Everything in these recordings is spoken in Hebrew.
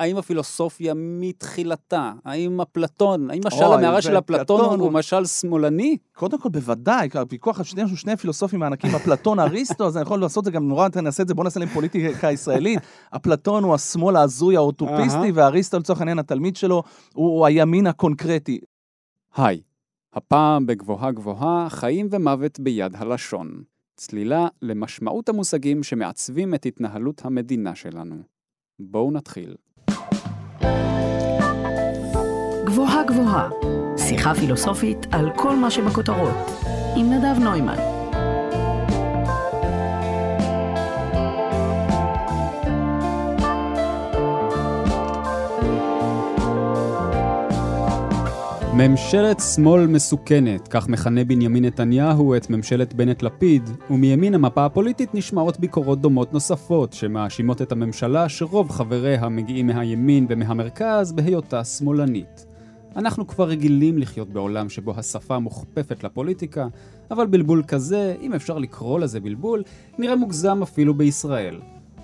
האם הפילוסופיה מתחילתה, האם אפלטון, האם משל המערה של אפלטון הוא משל שמאלני? קודם כל, בוודאי, הפיקוח על שני, שני פילוסופים הענקים, אפלטון, אריסטו, אז אני יכול לעשות את זה גם נורא, נעשה את זה, בואו נעשה להם פוליטיקה ישראלית. אפלטון הוא השמאל ההזוי האוטופיסטי. ואריסטו, לצורך העניין, התלמיד שלו, הוא, הוא הימין הקונקרטי. היי, הפעם בגבוהה גבוהה, חיים ומוות ביד הלשון. צלילה למשמעות המושגים שמעצבים את התנהלות המדינה שלנו. בואו נתחיל. גבוהה גבוהה, שיחה פילוסופית על כל מה שבכותרות, עם נדב נוימן. ממשלת שמאל מסוכנת, כך מכנה בנימין נתניהו את ממשלת בנט-לפיד, ומימין המפה הפוליטית נשמעות ביקורות דומות נוספות, שמאשימות את הממשלה שרוב חבריה מגיעים מהימין ומהמרכז בהיותה שמאלנית. אנחנו כבר רגילים לחיות בעולם שבו השפה מוכפפת לפוליטיקה, אבל בלבול כזה, אם אפשר לקרוא לזה בלבול, נראה מוגזם אפילו בישראל.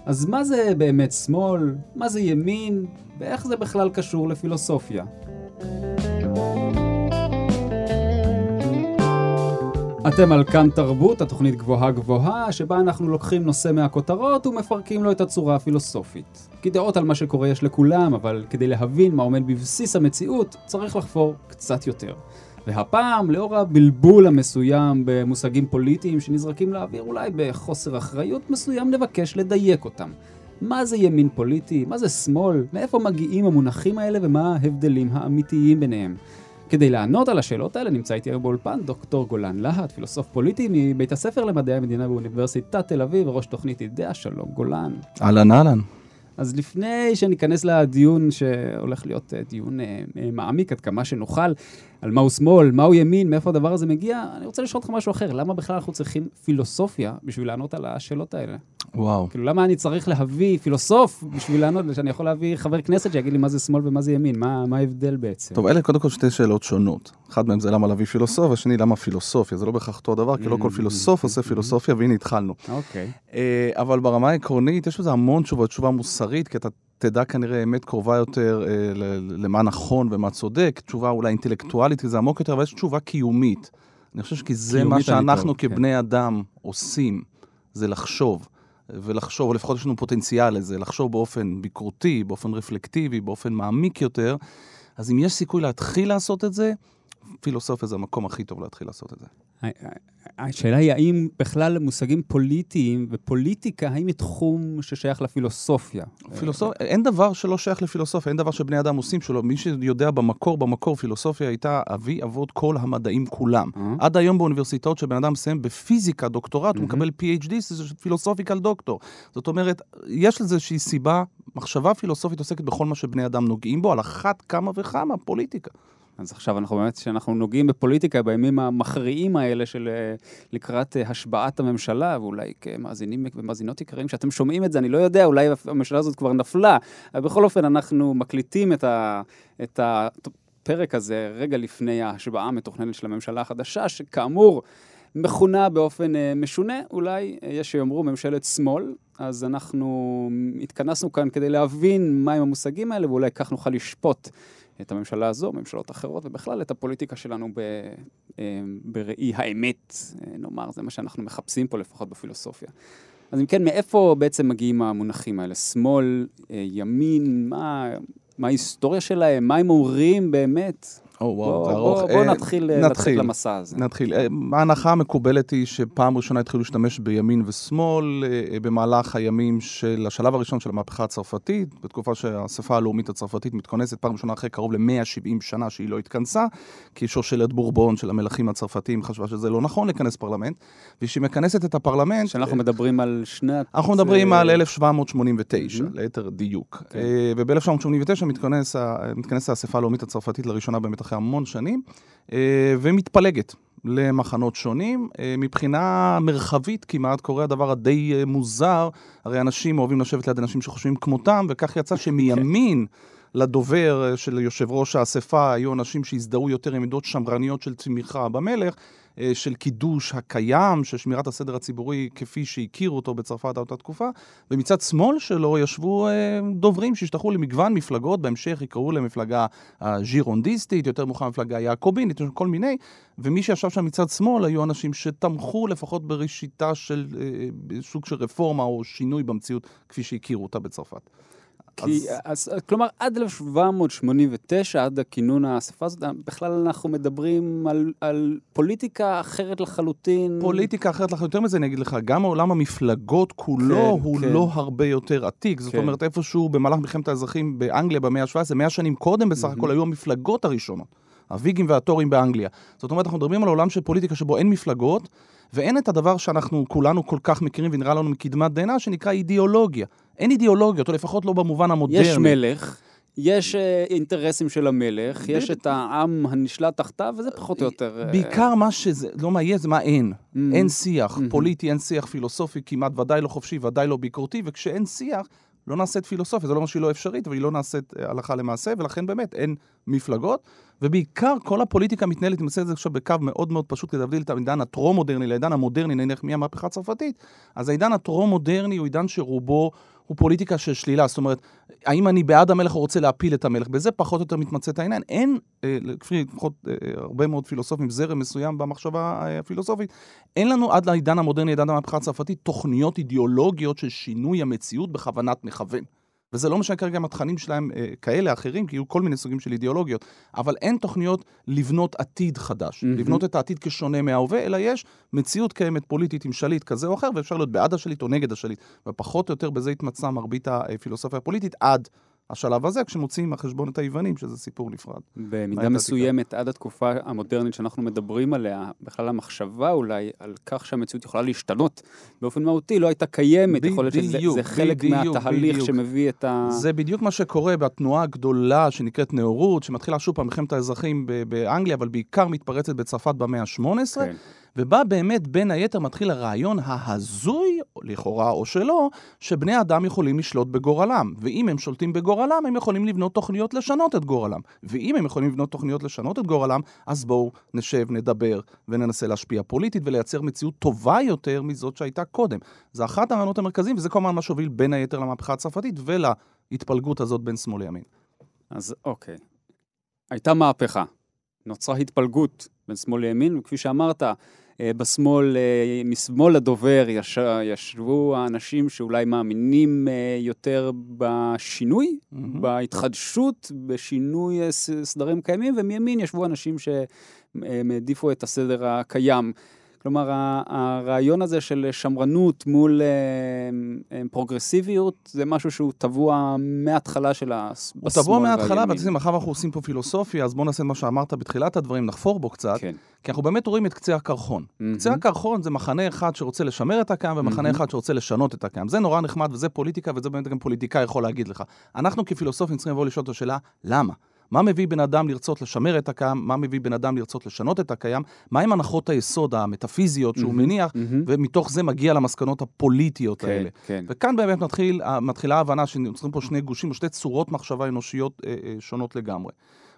אז מה זה באמת שמאל? מה זה ימין? ואיך זה בכלל קשור לפילוסופיה? אתם על כאן תרבות, התוכנית גבוהה גבוהה, שבה אנחנו לוקחים נושא מהכותרות ומפרקים לו את הצורה הפילוסופית. כי דעות על מה שקורה יש לכולם, אבל כדי להבין מה עומד בבסיס המציאות, צריך לחפור קצת יותר. והפעם, לאור הבלבול המסוים במושגים פוליטיים שנזרקים לאוויר, אולי בחוסר אחריות מסוים, נבקש לדייק אותם. מה זה ימין פוליטי? מה זה שמאל? מאיפה מגיעים המונחים האלה ומה ההבדלים האמיתיים ביניהם? כדי לענות על השאלות האלה נמצא איתי היום באולפן דוקטור גולן להט, פילוסוף פוליטי מבית הספר למדעי המדינה באוניברסיטת תל אביב, וראש תוכנית אידאה, שלום גולן. אהלן אהלן. אז לפני שניכנס לדיון שהולך להיות אה, דיון אה, אה, מעמיק עד כמה שנוכל, על מהו שמאל, מהו ימין, מאיפה הדבר הזה מגיע, אני רוצה לשאול אותך משהו אחר. למה בכלל אנחנו צריכים פילוסופיה בשביל לענות על השאלות האלה? וואו. כאילו, למה אני צריך להביא פילוסוף בשביל לענות, שאני יכול להביא חבר כנסת שיגיד לי מה זה שמאל ומה זה ימין? מה, מה ההבדל בעצם? טוב, אלה קודם כל שתי שאלות שונות. אחד מהם זה למה להביא פילוסוף, השני למה פילוסופיה. זה לא בהכרח אותו הדבר, כי לא כל פילוסוף עושה פילוסופיה, והנה התחלנו. אוקיי. אה, אבל ברמה העקרונית, יש בזה המון תשובות, תשובה מוסרית, כי אתה תדע כנראה אמת קרובה יותר אה, למה נכון ומה צודק, תשובה אולי אינטלקטואלית, כי זה עמוק יותר, אבל יש תשובה קיומית. אני חושב כי זה מה שאנחנו טוב, כן. כבני אדם עושים, זה לחשוב. ולחשוב, או לפחות יש לנו פוטנציאל לזה, לחשוב באופן ביקורתי, באופן רפלקטיבי, באופן מעמיק יותר. אז אם יש סיכוי להתחיל לעשות את זה, פילוסופיה זה המקום הכי טוב להתחיל לעשות את זה. השאלה היא האם בכלל מושגים פוליטיים ופוליטיקה, האם היא תחום ששייך לפילוסופיה? פילוסופ... אין דבר שלא שייך לפילוסופיה, אין דבר שבני אדם עושים שלא. מי שיודע במקור, במקור, פילוסופיה הייתה אבי אבות כל המדעים כולם. אה? עד היום באוניברסיטאות שבן אדם מסיים בפיזיקה דוקטורט, הוא. מקבל PhD, זה פילוסופיקל דוקטור. זאת אומרת, יש לזה איזושהי סיבה, מחשבה פילוסופית עוסקת בכל מה שבני אדם נוגעים בו, על אחת כמה וכמה, פוליטיקה. אז עכשיו אנחנו באמת, כשאנחנו נוגעים בפוליטיקה בימים המכריעים האלה של אה, לקראת אה, השבעת הממשלה, ואולי כמאזינים ומאזינות יקרים, כשאתם שומעים את זה, אני לא יודע, אולי הממשלה הזאת כבר נפלה, אבל בכל אופן אנחנו מקליטים את, ה, את הפרק הזה רגע לפני ההשבעה המתוכננת של הממשלה החדשה, שכאמור מכונה באופן אה, משונה, אולי אה, יש שיאמרו ממשלת שמאל, אז אנחנו התכנסנו כאן כדי להבין מהם המושגים האלה, ואולי כך נוכל לשפוט. את הממשלה הזו, ממשלות אחרות, ובכלל את הפוליטיקה שלנו ב, אה, בראי האמת, אה, נאמר, זה מה שאנחנו מחפשים פה לפחות בפילוסופיה. אז אם כן, מאיפה בעצם מגיעים המונחים האלה? שמאל, אה, ימין, מה, מה ההיסטוריה שלהם? מה הם אומרים באמת? או וואו, בוא, זה ארוך. בוא, בוא אה, נתחיל אה, נתחיל. למסע הזה. נתחיל. אה, ההנחה המקובלת היא שפעם ראשונה התחילו להשתמש בימין ושמאל במהלך הימים של השלב הראשון של המהפכה הצרפתית, בתקופה שהאספה הלאומית הצרפתית מתכנסת פעם ראשונה אחרי קרוב ל-170 שנה שהיא לא התכנסה, כי שושלת בורבון של המלכים הצרפתיים חשבה שזה לא נכון לכנס פרלמנט, וכשהיא מכנסת את הפרלמנט... כשאנחנו מדברים על שנת... אנחנו מדברים על 1789, מהמם. ליתר דיוק. כן. אה, וב-1789 מתכנס ה- מתכנסת האספה הלאומית הצרפתית לראשונה באמת אחרי המון שנים, אה, ומתפלגת למחנות שונים. אה, מבחינה מרחבית כמעט קורה הדבר הדי אה, מוזר, הרי אנשים אוהבים לשבת ליד אנשים שחושבים כמותם, וכך יצא שמימין לדובר אה, של יושב ראש האספה היו אנשים שהזדהו יותר עם עמדות שמרניות של תמיכה במלך, אה, של קידוש הקיים, של שמירת הסדר הציבורי כפי שהכירו אותו בצרפת עד אותה תקופה, ומצד שמאל שלו ישבו אה, דוברים שהשתייכו למגוון מפלגות, בהמשך יקראו למפלגה הז'ירונדיסטית, יותר מאוחר מפלגה יעקובינית, כל מיני, ומי שישב שם מצד שמאל היו אנשים שתמכו לפחות בראשיתה של סוג של רפורמה או שינוי במציאות כפי שהכירו אותה בצרפת. כי, אז... אז, כלומר, עד 1789, עד הכינון האספה הזאת, בכלל אנחנו מדברים על, על פוליטיקה אחרת לחלוטין. פוליטיקה אחרת לחלוטין, יותר מזה אני אגיד לך, גם עולם המפלגות כולו כן, הוא כן. לא הרבה יותר עתיק. זאת כן. אומרת, איפשהו במהלך מלחמת האזרחים באנגליה במאה ה-17, מאה שנים קודם בסך הכל היו המפלגות הראשונות. הוויגים והטורים באנגליה. זאת אומרת, אנחנו מדברים על עולם של פוליטיקה שבו אין מפלגות, ואין את הדבר שאנחנו כולנו כל כך מכירים ונראה לנו מקדמת דנא, שנקרא אידיאולוגיה. אין אידיאולוגיות, או לפחות לא במובן המודרני. יש מלך. יש uh, אינטרסים של המלך, יש את העם הנשלט תחתיו, וזה פחות או יותר... Uh... בעיקר מה שזה, לא מה יהיה, זה מה אין. Mm-hmm. אין שיח mm-hmm. פוליטי, אין שיח פילוסופי, כמעט ודאי לא חופשי, ודאי לא ביקורתי, וכשאין שיח, לא נעשית פילוסופיה, זה לא אומר שהיא לא אפשרית, אבל היא לא נעשית אה, הלכה למעשה, ולכן באמת אין מפלגות, ובעיקר כל הפוליטיקה מתנהלת, אני עושה את זה עכשיו בקו מאוד מאוד פשוט כדי להבדיל את העידן הטרום-מודרני לעידן המודרני, נניח מהמהפכה הצרפתית, אז העידן הטרום-מודרני הוא עידן שרובו הוא פוליטיקה של שלילה. זאת אומרת, האם אני בעד המלך או רוצה להפיל את המלך? בזה פחות או יותר מתמצא את העניין. אין, אה, כפי לפחות אה, הרבה מאוד פילוסופים, זרם מסוים במחשבה אה, הפילוסופית, אין לנו עד לעידן המודרני, עידן המהפכה הצרפתית, תוכניות אידיאולוגיות של שינוי המציאות בכוונת מכוון. וזה לא משנה כרגע אם התכנים שלהם אה, כאלה, אחרים, כי יהיו כל מיני סוגים של אידיאולוגיות, אבל אין תוכניות לבנות עתיד חדש, mm-hmm. לבנות את העתיד כשונה מההווה, אלא יש מציאות קיימת פוליטית עם שליט כזה או אחר, ואפשר להיות בעד השליט או נגד השליט. ופחות או יותר בזה התמצאה מרבית הפילוסופיה הפוליטית עד השלב הזה, כשמוציאים מהחשבון את היוונים, שזה סיפור נפרד. במידה מסוימת, עד התקופה המודרנית שאנחנו מדברים עליה, בכלל המחשבה אולי על כך שהמציאות יכולה להשתנות באופן מהותי, לא הייתה קיימת. יכול להיות שזה חלק מהתהליך. שמביא את ה... זה בדיוק מה שקורה בתנועה הגדולה שנקראת נאורות, שמתחילה שוב פעם מלחמת האזרחים באנגליה, אבל בעיקר מתפרצת בצרפת במאה ה-18. כן. ובה באמת בין היתר מתחיל הרעיון ההזוי, לכאורה או שלא, שבני אדם יכולים לשלוט בגורלם. ואם הם שולטים בגורלם, הם יכולים לבנות תוכניות לשנות את גורלם. ואם הם יכולים לבנות תוכניות לשנות את גורלם, אז בואו נשב, נדבר וננסה להשפיע פוליטית ולייצר מציאות טובה יותר מזאת שהייתה קודם. זה אחת הרעיונות המרכזיים, וזה כמובן מה שהוביל בין היתר למהפכה הצרפתית ולהתפלגות הזאת בין שמאל לימין. אז אוקיי. הייתה מהפכה. נוצרה התפלגות בין שמאל לימין, וכפי שאמרת, בשמאל, אה, משמאל לדובר יש, ישבו האנשים שאולי מאמינים אה, יותר בשינוי, mm-hmm. בהתחדשות, בשינוי סדרים קיימים, ומימין ישבו אנשים שהם העדיפו את הסדר הקיים. כלומר, הרעיון הזה של שמרנות מול אה, אה, פרוגרסיביות, זה משהו שהוא טבוע מההתחלה של השמאל הוא טבוע מההתחלה, ואתם מאחר ואנחנו עושים פה פילוסופיה, אז בואו נעשה מה שאמרת בתחילת הדברים, נחפור בו קצת, כן. כי אנחנו באמת רואים את קצה הקרחון. Mm-hmm. קצה הקרחון זה מחנה אחד שרוצה לשמר את הקיים, ומחנה mm-hmm. אחד שרוצה לשנות את הקיים. זה נורא נחמד, וזה פוליטיקה, וזה באמת גם פוליטיקאי יכול להגיד לך. אנחנו כפילוסופים צריכים לבוא לשאול את השאלה, למה? מה מביא בן אדם לרצות לשמר את הקיים, מה מביא בן אדם לרצות לשנות את הקיים, מהם הנחות היסוד המטאפיזיות שהוא mm-hmm, מניח, mm-hmm. ומתוך זה מגיע למסקנות הפוליטיות כן, האלה. כן. וכאן באמת מתחיל, מתחילה ההבנה שנוצרים פה שני גושים, או שתי צורות מחשבה אנושיות אה, אה, שונות לגמרי.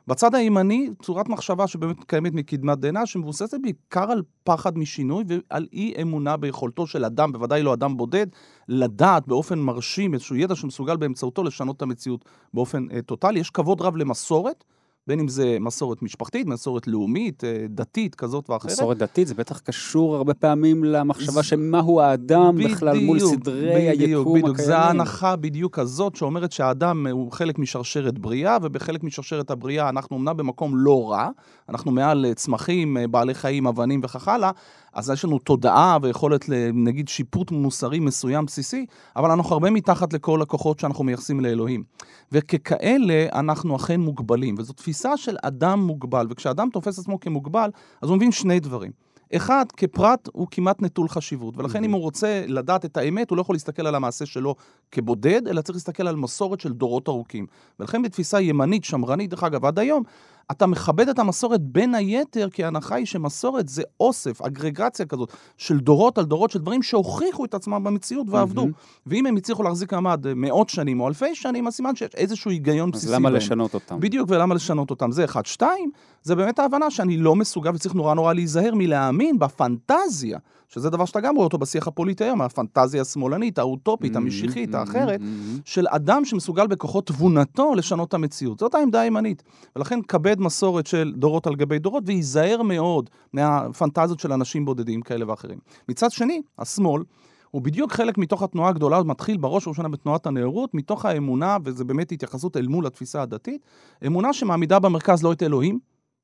בצד הימני, צורת מחשבה שבאמת קיימת מקדמת דנא, שמבוססת בעיקר על פחד משינוי ועל אי אמונה ביכולתו של אדם, בוודאי לא אדם בודד, לדעת באופן מרשים איזשהו ידע שמסוגל באמצעותו לשנות את המציאות באופן אה, טוטאלי. יש כבוד רב למסורת. בין אם זה מסורת משפחתית, מסורת לאומית, אה, דתית כזאת ואחרת. מסורת דתית זה בטח קשור הרבה פעמים למחשבה שמהו האדם בדיוק, בכלל מול סדרי בדיוק, היקום בדיוק. הקיימים. זה ההנחה בדיוק הזאת שאומרת שהאדם הוא חלק משרשרת בריאה, ובחלק משרשרת הבריאה אנחנו אמנם במקום לא רע, אנחנו מעל צמחים, בעלי חיים, אבנים וכך הלאה, אז יש לנו תודעה ויכולת, נגיד, שיפוט מוסרי מסוים בסיסי, אבל אנחנו הרבה מתחת לכל הכוחות שאנחנו מייחסים לאלוהים. וככאלה אנחנו אכן מוגבלים, וזו תפיסה של אדם מוגבל, וכשאדם תופס עצמו כמוגבל, אז הוא מבין שני דברים. אחד, כפרט הוא כמעט נטול חשיבות, ולכן אם הוא רוצה לדעת את האמת, הוא לא יכול להסתכל על המעשה שלו כבודד, אלא צריך להסתכל על מסורת של דורות ארוכים. ולכן בתפיסה ימנית, שמרנית, דרך אגב, עד היום, אתה מכבד את המסורת בין היתר, כי ההנחה היא שמסורת זה אוסף, אגרגציה כזאת, של דורות על דורות של דברים שהוכיחו את עצמם במציאות ועבדו. מהמם. ואם הם הצליחו להחזיק מעמד אה, מאות שנים או אלפי שנים, אז סימן שיש איזשהו היגיון אז בסיסי למה בהם. לשנות אותם? בדיוק, ולמה לשנות אותם? זה אחד. שתיים, זה באמת ההבנה שאני לא מסוגל וצריך נורא נורא להיזהר מלהאמין בפנטזיה, שזה דבר שאתה גם רואה אותו בשיח הפוליטי היום, הפנטזיה השמאלנית, האוטופית, המשיחית, מהמם, האחרת, מהמם. של אדם שמסוגל בכוחות תבונתו לשנות את המציאות. זאת העמדה הימנית. ולכן כבד מסורת של דורות על גבי דורות, וייזהר מאוד מהפנטזיות של אנשים בודדים כאלה ואחרים. מצד שני, השמאל, הוא בדיוק חלק מתוך התנועה הגדולה, מתחיל בראש ובראשונה בתנועת הנאורות, מתוך האמונה, וזה באמת התייחסות אל מול התפיסה הדתית, אמונה שמעמידה במרכז לא את אלוהים,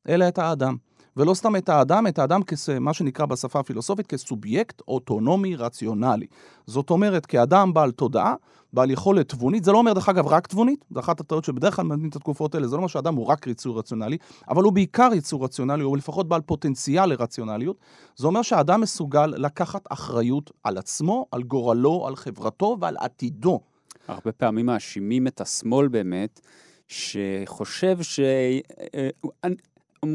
אלא את האדם. ולא סתם את האדם, את האדם כמה שנקרא בשפה הפילוסופית כסובייקט אוטונומי רציונלי. זאת אומרת, כאדם בעל תודעה, בעל יכולת תבונית, זה לא אומר דרך אגב רק תבונית, זו אחת הטעויות שבדרך כלל מלמדים את התקופות האלה, זה לא אומר שאדם הוא רק יצור רציונלי, אבל הוא בעיקר יצור רציונלי, הוא לפחות בעל פוטנציאל לרציונליות. זה אומר שהאדם מסוגל לקחת אחריות על עצמו, על גורלו, על חברתו ועל עתידו. הרבה פעמים מאשימים את השמאל באמת, שחושב ש...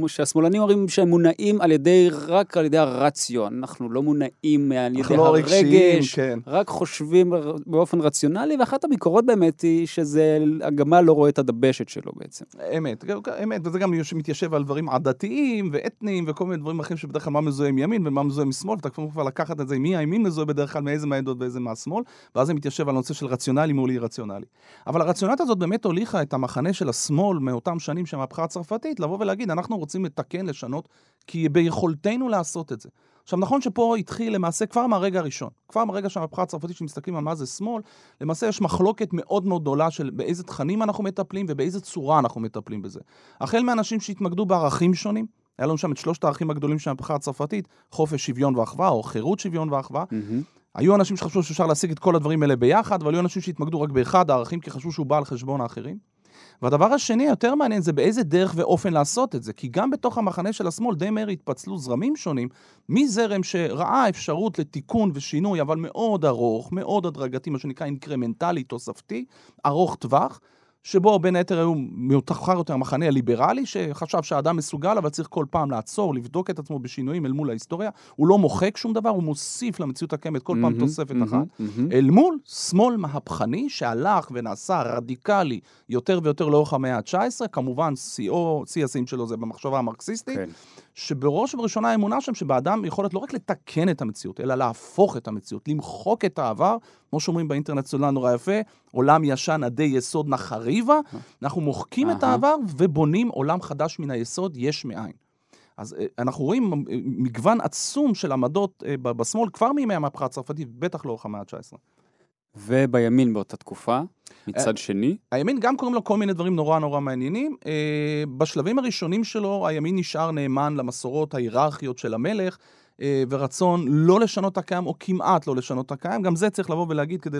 שהשמאלנים אומרים שהם מונעים על ידי, רק על ידי הרציו, אנחנו לא מונעים על ידי לא רגשיים, הרגש, כן. רק חושבים באופן רציונלי, ואחת הביקורות באמת היא שזה, הגמל לא רואה את הדבשת שלו בעצם. אמת, אמת, וזה גם מתיישב על דברים עדתיים ואתניים וכל מיני דברים אחרים שבדרך כלל מה מזוהה עם ימין ומה מזוהה עם שמאל, ואתה כבר לקחת את זה, מי הימין מזוהה בדרך כלל, מאיזה מהעדות ואיזה מהשמאל, ואז זה מתיישב על הנושא של רציונלי מול אי רציונלי. אבל הרציונלית הזאת באמת הוליכה את המחנה של השמאל מאותם שנים של המהפכה הצרפתית, לבוא ולהגיד, אנחנו רוצים לתקן, לשנות, כי ביכולתנו לעשות את זה. עכשיו, נכון שפה התחיל למעשה כבר מהרגע הראשון, כבר מהרגע של המהפכה הצרפתית, שמסתכלים על מה זה שמאל, למעשה יש מחלוקת מאוד מאוד גדולה של באיזה תכנים אנחנו מטפלים ובאיזה צורה אנחנו מטפלים בזה. החל מאנשים שהתמקדו בערכים שונים, היה לנו שם את שלושת הערכים הגדולים של המהפכה הצרפתית, חופש, שוויון ואחווה, או חירות, שוויון ואחווה. מהמם. היו אנשים שחשבו שאפשר להשיג את כל הדברים האלה ביחד, אבל היו אנשים שהתמקדו רק באחד הערכים, כי חשבו שהוא בא על חשבון האחרים. והדבר השני היותר מעניין זה באיזה דרך ואופן לעשות את זה, כי גם בתוך המחנה של השמאל די מהר התפצלו זרמים שונים, מזרם שראה אפשרות לתיקון ושינוי, אבל מאוד ארוך, מאוד הדרגתי, מה שנקרא אינקרמנטלי, תוספתי, ארוך טווח, שבו בין היתר היו מאותחר יותר המחנה הליברלי, שחשב שהאדם מסוגל, אבל צריך כל פעם לעצור, לבדוק את עצמו בשינויים אל מול ההיסטוריה. הוא לא מוחק שום דבר, הוא מוסיף למציאות הקיימת כל פעם מהמם, תוספת מהמם, אחת. מהמם. אל מול שמאל מהפכני שהלך ונעשה רדיקלי יותר ויותר לאורך המאה ה-19, כמובן שיאו, שיא השיאים שלו זה במחשבה המרקסיסטית, כן. שבראש ובראשונה האמונה שם שבאדם יכולת לא רק לתקן את המציאות, אלא להפוך את המציאות, למחוק את העבר, כמו שאומרים באינטרנט סולן נורא יפה, עולם ישן עדי יסוד נחריבה, אנחנו מוחקים את. העבר ובונים עולם חדש מן היסוד יש מאין. אז אה, אנחנו רואים אה, מגוון עצום של עמדות אה, בשמאל כבר מימי המהפכה הצרפתית, בטח לאורך המאה ה-19. ובימין באותה תקופה, מצד שני, הימין גם קוראים לו כל מיני דברים נורא נורא מעניינים. אה, בשלבים הראשונים שלו, הימין נשאר נאמן למסורות ההיררכיות של המלך, אה, ורצון לא לשנות את הקיים, או כמעט לא לשנות את הקיים. גם זה צריך לבוא ולהגיד כדי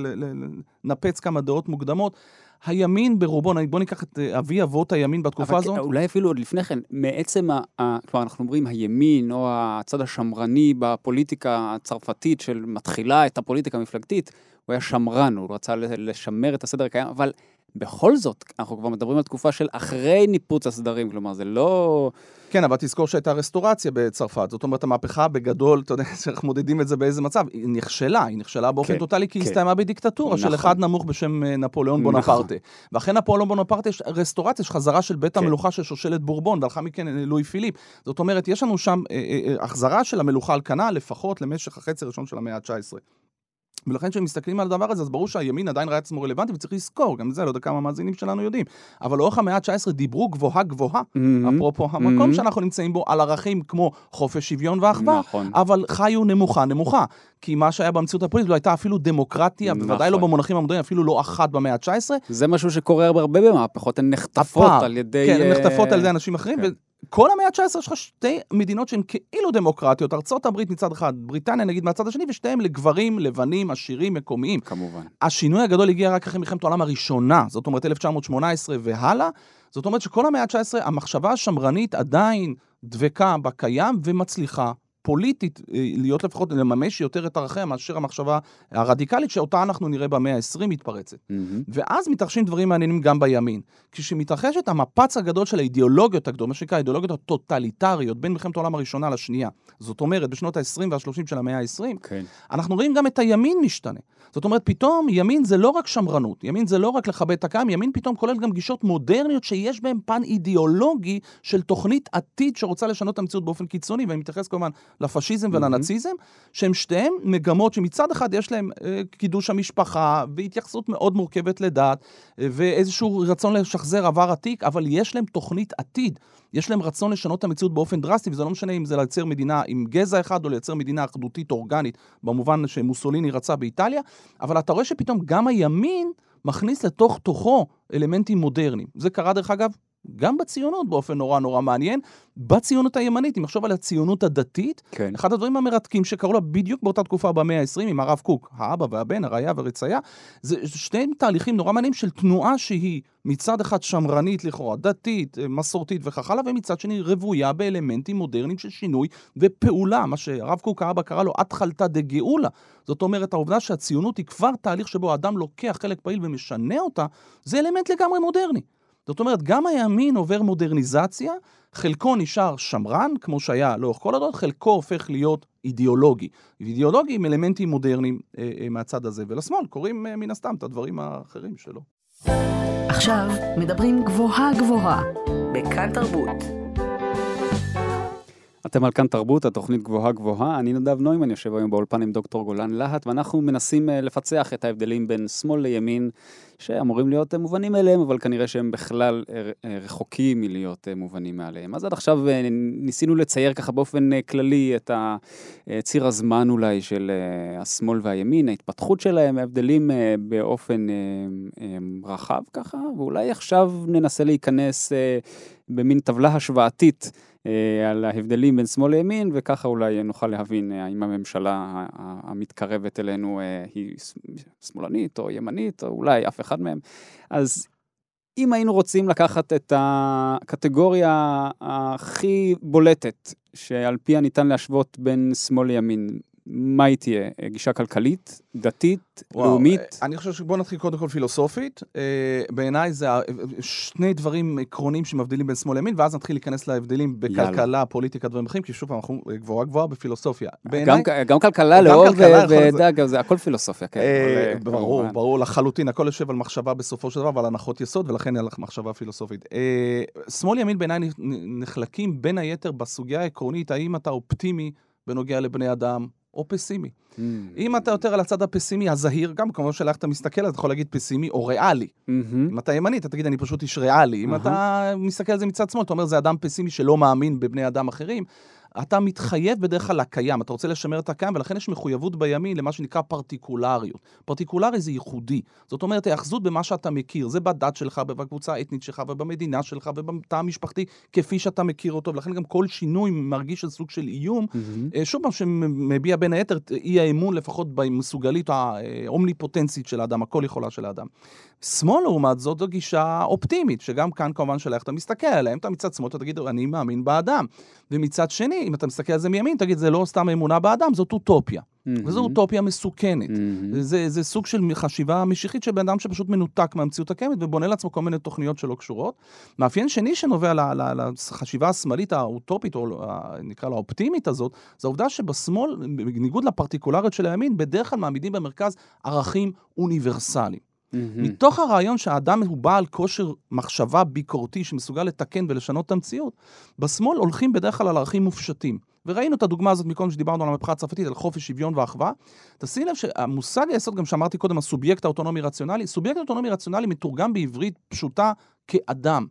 לנפץ כמה דעות מוקדמות. הימין ברובו, נגיד, בוא ניקח את אה, אבי אבות הימין בתקופה הזאת. אולי אפילו עוד לפני כן, מעצם, ה, ה, כלומר, אנחנו אומרים הימין, או הצד השמרני בפוליטיקה הצרפתית של מתחילה את הפוליטיקה המפלגתית, הוא היה שמרן, הוא רצה לשמר את הסדר הקיים, אבל בכל זאת, אנחנו כבר מדברים על תקופה של אחרי ניפוץ הסדרים, כלומר, זה לא... כן, אבל תזכור שהייתה רסטורציה בצרפת. זאת אומרת, המהפכה בגדול, אתה יודע, איך מודדים את זה באיזה מצב, היא נכשלה, היא נכשלה באופן כן, טוטאלי, כי היא כן. הסתיימה בדיקטטורה של נכון. אחד נמוך בשם אה, נפוליאון נכון. בונפרטה. ואחרי נפוליאון בונפרטה יש רסטורציה, יש חזרה של בית כן. המלוכה של שושלת בורבון, ולאחר מכן לואי פיליפ. זאת אומרת, יש לנו שם אה, אה, אה, החזרה של המלוכה על כנה, לפחות למשך החצי הראשון של המאה ה-19. ולכן כשמסתכלים על הדבר הזה, אז ברור שהימין עדיין ראה עצמו רלוונטי, וצריך לזכור, גם זה, לא יודע כמה מאזינים שלנו יודעים. אבל לאורך המאה ה-19 דיברו גבוהה גבוהה, אפרופו המקום Mhm. שאנחנו נמצאים בו, על ערכים כמו חופש, שוויון ואחווה, נכון. אבל חיו נמוכה נמוכה. כי מה שהיה במציאות הפוליטית לא הייתה אפילו דמוקרטיה, בוודאי לא נכון. במונחים המודרניים, אפילו לא אחת במאה ה-19. זה משהו שקורה הרבה במהפכות, הן נחטפות הפער, על ידי... כן, הן אה, נחטפות על ידי אנשים אחרים, כן. וכל המאה ה-19 יש לך שתי מדינות שהן כאילו דמוקרטיות, הברית מצד אחד, בריטניה נגיד מהצד השני, ושתיהן לגברים, לבנים, עשירים, מקומיים. כמובן. השינוי הגדול הגיע רק אחרי מלחמת העולם הראשונה, זאת אומרת 1918 והלאה. זאת אומרת שכל המאה ה-19, המחשבה השמרנית עדיין דבקה בקיים ומצליחה פוליטית אה, להיות לפחות, לממש יותר את ערכיה מאשר המחשבה הרדיקלית שאותה אנחנו נראה במאה ה-20 מתפרצת. מהמם. ואז מתרחשים דברים מעניינים גם בימין. כשמתרחשת המפץ הגדול של האידיאולוגיות הגדולות, מה שנקרא האידיאולוגיות הטוטליטריות, בין מלחמת העולם הראשונה לשנייה, זאת אומרת, בשנות ה-20 וה-30 של המאה ה-20, כן. אנחנו רואים גם את הימין משתנה. זאת אומרת, פתאום ימין זה לא רק שמרנות, ימין זה לא רק לכבד את הקיים, ימין פתאום כולל גם גישות מודרניות שיש בהן פן אידיאולוגי של תוכנית עתיד שרוצה לשנות את המציאות באופן קיצוני, ואני מתייחס כמובן לפשיזם ולנאציזם, שהם שתיהם מגמות שמצד אחד יש להם אה, קידוש המשפחה והתייחסות מאוד מורכבת לדת, אה, ואיזשהו רצון לשחזר עבר עתיק, אבל יש להם תוכנית עתיד. יש להם רצון לשנות את המציאות באופן דרסטי, וזה לא משנה אם זה לייצר מדינה עם גזע אחד או לייצר מדינה אחדותית אורגנית, במובן שמוסוליני רצה באיטליה, אבל אתה רואה שפתאום גם הימין מכניס לתוך תוכו אלמנטים מודרניים. זה קרה דרך אגב גם בציונות באופן נורא נורא מעניין, בציונות הימנית, אם נחשוב על הציונות הדתית, כן. אחד הדברים המרתקים שקרו לה בדיוק באותה תקופה במאה ה-20 עם הרב קוק, האבא והבן, הרעיה והרציה, זה שני תהליכים נורא מעניינים של תנועה שהיא מצד אחד שמרנית לכאורה, דתית, מסורתית וכך הלאה, ומצד שני רוויה באלמנטים מודרניים של שינוי ופעולה, מה שהרב קוק האבא קרא לו התחלתא דגאולה. זאת אומרת, העובדה שהציונות היא כבר תהליך שבו האדם לוקח חלק פעיל ומשנה אותה, זה אלמנט לגמרי מודרני. זאת אומרת, גם הימין עובר מודרניזציה, חלקו נשאר שמרן, כמו שהיה לאורך כל הדעות, חלקו הופך להיות אידיאולוגי. אידיאולוגי עם אלמנטים מודרניים אה, אה, מהצד הזה, ולשמאל קוראים אה, מן הסתם את הדברים האחרים שלו. עכשיו מדברים גבוהה גבוהה, בכאן תרבות. אתם על כאן תרבות, התוכנית גבוהה גבוהה. אני נדב נוימן, יושב היום באולפן עם דוקטור גולן להט, ואנחנו מנסים אה, לפצח את ההבדלים בין שמאל לימין, שאמורים להיות אה, מובנים מאליהם, אבל כנראה שהם בכלל אה, רחוקים מלהיות מובנים מאליהם. אז עד עכשיו ניסינו לצייר ככה באופן כללי את ציר הזמן אולי של השמאל והימין, ההתפתחות שלהם, ההבדלים באופן רחב ככה, ואולי עכשיו ננסה להיכנס במין טבלה השוואתית. אה, על ההבדלים בין שמאל לימין, וככה אולי נוכל להבין אה, האם הממשלה המתקרבת אלינו אה, היא שמאלנית או ימנית, או אולי אף אחד מהם. אז אם היינו רוצים לקחת את הקטגוריה הכי בולטת, שעל פיה ניתן להשוות בין שמאל לימין, מה היא תהיה? גישה כלכלית, דתית, וואו, לאומית? אני חושב שבוא נתחיל קודם כל פילוסופית. אה, בעיניי זה שני דברים עקרוניים שמבדילים בין שמאל לימין, ואז נתחיל להיכנס להבדלים בכלכלה, יאללה. פוליטיקה, דברים אחרים, כי שוב פעם, אנחנו גבוהה גבוהה בפילוסופיה. בעיני... גם, גם כלכלה, לאור ודאג, זה הכל פילוסופיה, כן. אה, ברור. ברור לחלוטין, הכל יושב על מחשבה בסופו של דבר ועל הנחות יסוד, ולכן על מחשבה פילוסופית. אה, שמאל ימין בעיניי נחלקים בין היתר בסוגיה העקרונית, האם אתה אופטימי בנוגע לבני אדם, או פסימי. Mm. אם אתה יותר על הצד הפסימי הזהיר, גם כמו שלך אתה מסתכל, אתה יכול להגיד פסימי או ריאלי. Mm-hmm. אם אתה ימני, אתה תגיד, אני פשוט איש ריאלי. אם אתה מסתכל על זה מצד שמאל, אתה אומר, זה אדם פסימי שלא מאמין בבני אדם אחרים. אתה מתחייב בדרך כלל לקיים, אתה רוצה לשמר את הקיים, ולכן יש מחויבות בימין למה שנקרא פרטיקולריות. פרטיקולרי זה ייחודי. זאת אומרת, היאחזות במה שאתה מכיר, זה בדת שלך, בקבוצה האתנית שלך, ובמדינה שלך, ובתא המשפחתי, כפי שאתה מכיר אותו, ולכן גם כל שינוי מרגיש על סוג של איום. Mm-hmm. שוב פעם, שמביע בין היתר אי האמון לפחות במסוגלית האומניפוטנצית של האדם, הכל יכולה של האדם. שמאל, לעומת זאת, זו גישה אופטימית, שגם כאן כמובן של איך אתה מסתכל עליהם, אתה מצד שמאל, אתה תגיד, אני מאמין באדם. ומצד שני, אם אתה מסתכל על זה מימין, תגיד, זה לא סתם אמונה באדם, זאת אוטופיה. Mm-hmm. וזו אוטופיה מסוכנת. Mm-hmm. זה, זה סוג של חשיבה משיחית של בן אדם שפשוט מנותק מהמציאות הקיימת ובונה לעצמו כל מיני תוכניות שלא קשורות. מאפיין שני שנובע לחשיבה השמאלית האוטופית, או נקרא לה האופטימית הזאת, זה העובדה שבשמאל, בניגוד לפרטיקולריות של הימין, בדרך כלל מעמידים במרכז ערכים אוניברסליים. Mm-hmm. מתוך הרעיון שהאדם הוא בעל כושר מחשבה ביקורתי שמסוגל לתקן ולשנות את המציאות, בשמאל הולכים בדרך כלל על ערכים מופשטים. וראינו את הדוגמה הזאת מקודם שדיברנו על המהפכה הצרפתית, על חופש, שוויון ואחווה. תשים לב שהמושג היסוד, גם שאמרתי קודם, הסובייקט האוטונומי רציונלי, סובייקט אוטונומי רציונלי מתורגם בעברית פשוטה כאדם.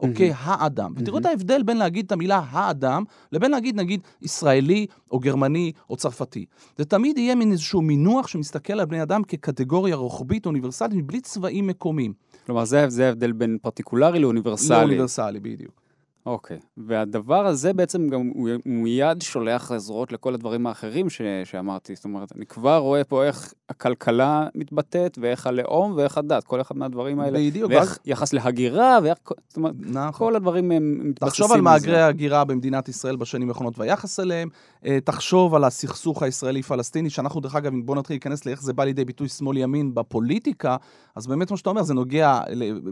אוקיי? Mm-hmm. האדם. Mm-hmm. ותראו את ההבדל בין להגיד את המילה האדם, לבין להגיד נגיד ישראלי, או גרמני, או צרפתי. זה תמיד יהיה מין איזשהו מינוח שמסתכל על בני אדם כקטגוריה רוחבית אוניברסלית, מבלי צבעים מקומיים. כלומר, זה ההבדל בין פרטיקולרי לאוניברסלי. לאוניברסלי, בדיוק. אוקיי, והדבר הזה בעצם גם הוא מיד שולח זרועות לכל הדברים האחרים ש, שאמרתי. זאת אומרת, אני כבר רואה פה איך הכלכלה מתבטאת, ואיך הלאום ואיך הדת, כל אחד מהדברים האלה. בדיוק. ואיך ואז- יחס להגירה, ואיך... זאת אומרת, נכון. כל הדברים הם מתבססים תחשוב על. מהגרי ההגירה במדינת ישראל בשנים האחרונות והיחס אליהם, אה, תחשוב על הסכסוך הישראלי-פלסטיני, שאנחנו דרך אגב, אם בוא נתחיל להיכנס לאיך זה בא לידי ביטוי שמאל-ימין בפוליטיקה, אז באמת מה שאתה אומר, זה נוגע,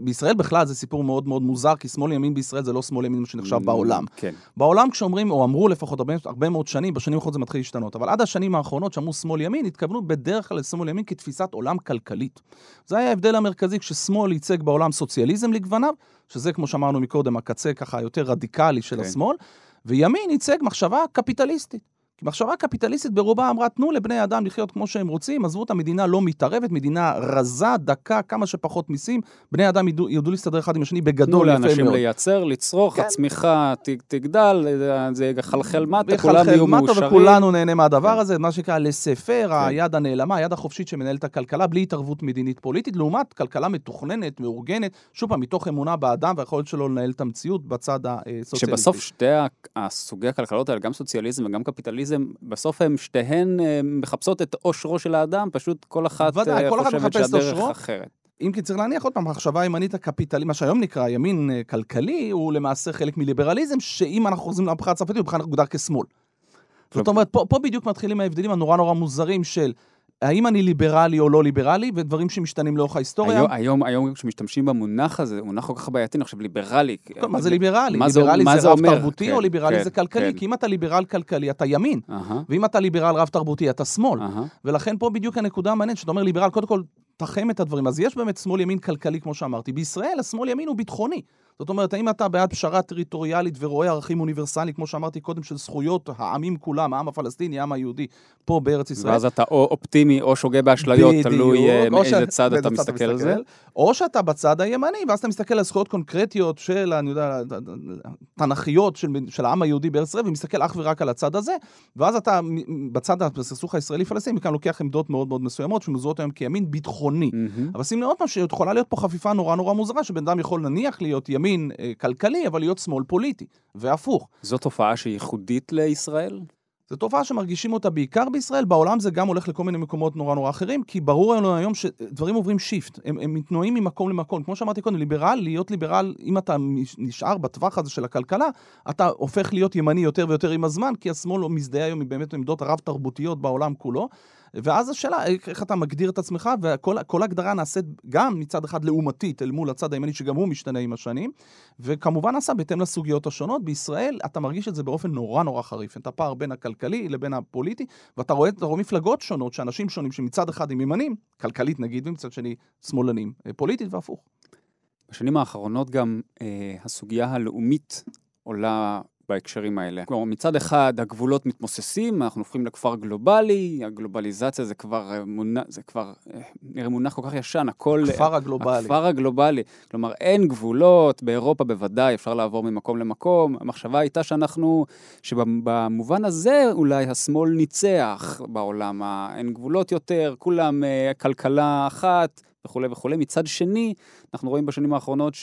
בישראל בכלל זה סיפור מאוד מאוד מוזר, כי שמאל-ימין בישראל זה לא שמאל-ימין שנחשב בעולם. כן. בעולם כשאומרים, או אמרו לפחות הרבה, הרבה מאוד שנים, בשנים האחרונות זה מתחיל להשתנות, אבל עד השנים האחרונות שאמרו שמאל-ימין, התכוונו בדרך כלל לשמאל-ימין כתפיסת עולם כלכלית. זה היה ההבדל המרכזי כששמאל ייצג בעולם סוציאליזם לגווניו, שזה כמו שאמרנו מקודם, הקצה ככה היותר רדיקלי של כן. השמאל, וימין ייצג מחשבה קפיטליסטית. כי מחשבה קפיטליסטית ברובה אמרה, תנו לבני אדם לחיות כמו שהם רוצים, עזבו את המדינה לא מתערבת, מדינה רזה, דקה, כמה שפחות מיסים, בני אדם ידעו, ידעו להסתדר אחד עם השני תנו בגדול יפה מאוד. לאנשים לייצר, לצרוך, כן. הצמיחה ת- תגדל, זה יחלחל מטה, כולם ויחלחל יהיו מטה, מאושרים. וכולנו נהנה מהדבר כן. הזה, מה שנקרא לספר, כן. היד הנעלמה, היד החופשית שמנהלת הכלכלה, בלי התערבות מדינית פוליטית, לעומת כלכלה מתוכננת, מאורגנת, שוב פעם, מתוך אמונה באדם והיכולת שלו לנהל את המציאות בצד הסוציאליסטי. שבסוף שתי ה- הסוגי הכלכלות האלה, גם סוציאליזם וגם קפיטליזם, בסוף הם שתיהן אה, מחפשות את אושרו של האדם, פשוט כל אחת ודאי, אה, כל אחד חושבת שהדרך אושרו. אחרת. אם כי צריך להניח עוד פעם, המחשבה הימנית הקפיטלית, מה שהיום נקרא ימין אה, כלכלי, הוא למעשה חלק מליברליזם, שאם אנחנו חוזרים למהפכה הצרפתית, הוא בכלל מוגדר כשמאל. זאת אומרת, פה, פה בדיוק מתחילים ההבדלים הנורא נורא מוזרים של האם אני ליברלי או לא ליברלי, ודברים שמשתנים לאורך ההיסטוריה. היום, היום, היום כשמשתמשים במונח הזה, הוא מונח כל כך בעייתי, אני חושב ליברלי. טוב, מה זה ליברלי? מה זה- ליברלי זה זה רב אומר? תרבותי כן, או ליברלי כן, זה כלכלי? כן. כי אם אתה ליברל כלכלי, אתה ימין. אהה, ואם אתה ליברל רב תרבותי, אתה שמאל. אהה. ולכן פה בדיוק הנקודה המעניינת, שאתה אומר ליברל, קודם כל, תחם את הדברים. אז יש באמת שמאל ימין כלכלי, כמו שאמרתי. בישראל השמאל ימין הוא ביטחוני. זאת אומרת, האם אתה בעד פשרה טריטוריאלית ורואה ערכים אוניברסליים, כמו שאמרתי קודם, של זכויות העמים כולם, העם הפלסטיני, העם היהודי, פה בארץ ישראל? ואז אתה או אופטימי או שוגה באשליות, בדיוק, תלוי אה, מאיזה ש- צד אתה מסתכל על זה. או שאתה בצד הימני, ואז אתה מסתכל על זכויות קונקרטיות של, אני יודע, תנכיות של, של העם היהודי בארץ ישראל, ומסתכל אך ורק על הצד הזה, ואז אתה בצד הסכסוך הישראלי-פלסטיני, מכאן לוקח עמדות מאוד מאוד מסוימות, שמזוהות היום כימין ביטחוני. מהמם. אבל שים לב עוד פעם שיכולה להיות פה חפיפה נורא נורא מוזרה, שבן אדם יכול נניח להיות ימין אה, כלכלי, אבל להיות שמאל פוליטי, והפוך. זו תופעה שהיא ייחודית לישראל? זו תופעה שמרגישים אותה בעיקר בישראל, בעולם זה גם הולך לכל מיני מקומות נורא נורא אחרים, כי ברור לנו היום שדברים עוברים שיפט, הם, הם מתנועים ממקום למקום. כמו שאמרתי קודם, ליברל, להיות ליברל, אם אתה נשאר בטווח הזה של הכלכלה, אתה הופך להיות ימני יותר ויותר עם הזמן, כי השמאל לא מזדהה היום עם באמת עמדות רב-תרבותיות בעולם כולו. ואז השאלה, איך אתה מגדיר את עצמך, וכל כל הגדרה נעשית גם מצד אחד לעומתית אל מול הצד הימני, שגם הוא משתנה עם השנים, וכמובן נעשה בהתאם לסוגיות השונות. בישראל אתה מרגיש את זה באופן נורא נורא חריף, את הפער בין הכלכלי לבין הפוליטי, ואתה רואה, אתה רואה מפלגות שונות, שאנשים שונים, שמצד אחד הם ימנים, כלכלית נגיד, ומצד שני שמאלנים, אה, פוליטית והפוך. בשנים האחרונות גם אה, הסוגיה הלאומית עולה בהקשרים האלה. כלומר, מצד אחד הגבולות מתמוססים, אנחנו הופכים לכפר גלובלי, הגלובליזציה זה כבר אה, מונח, זה כבר אה, נראה מונח כל כך ישן, הכל... הכפר הגלובלי. הכפר הגלובלי. כלומר, אין גבולות, באירופה בוודאי אפשר לעבור ממקום למקום. המחשבה הייתה שאנחנו, שבמובן הזה אולי השמאל ניצח בעולם, אין גבולות יותר, כולם אה, כלכלה אחת וכולי וכולי. מצד שני, אנחנו רואים בשנים האחרונות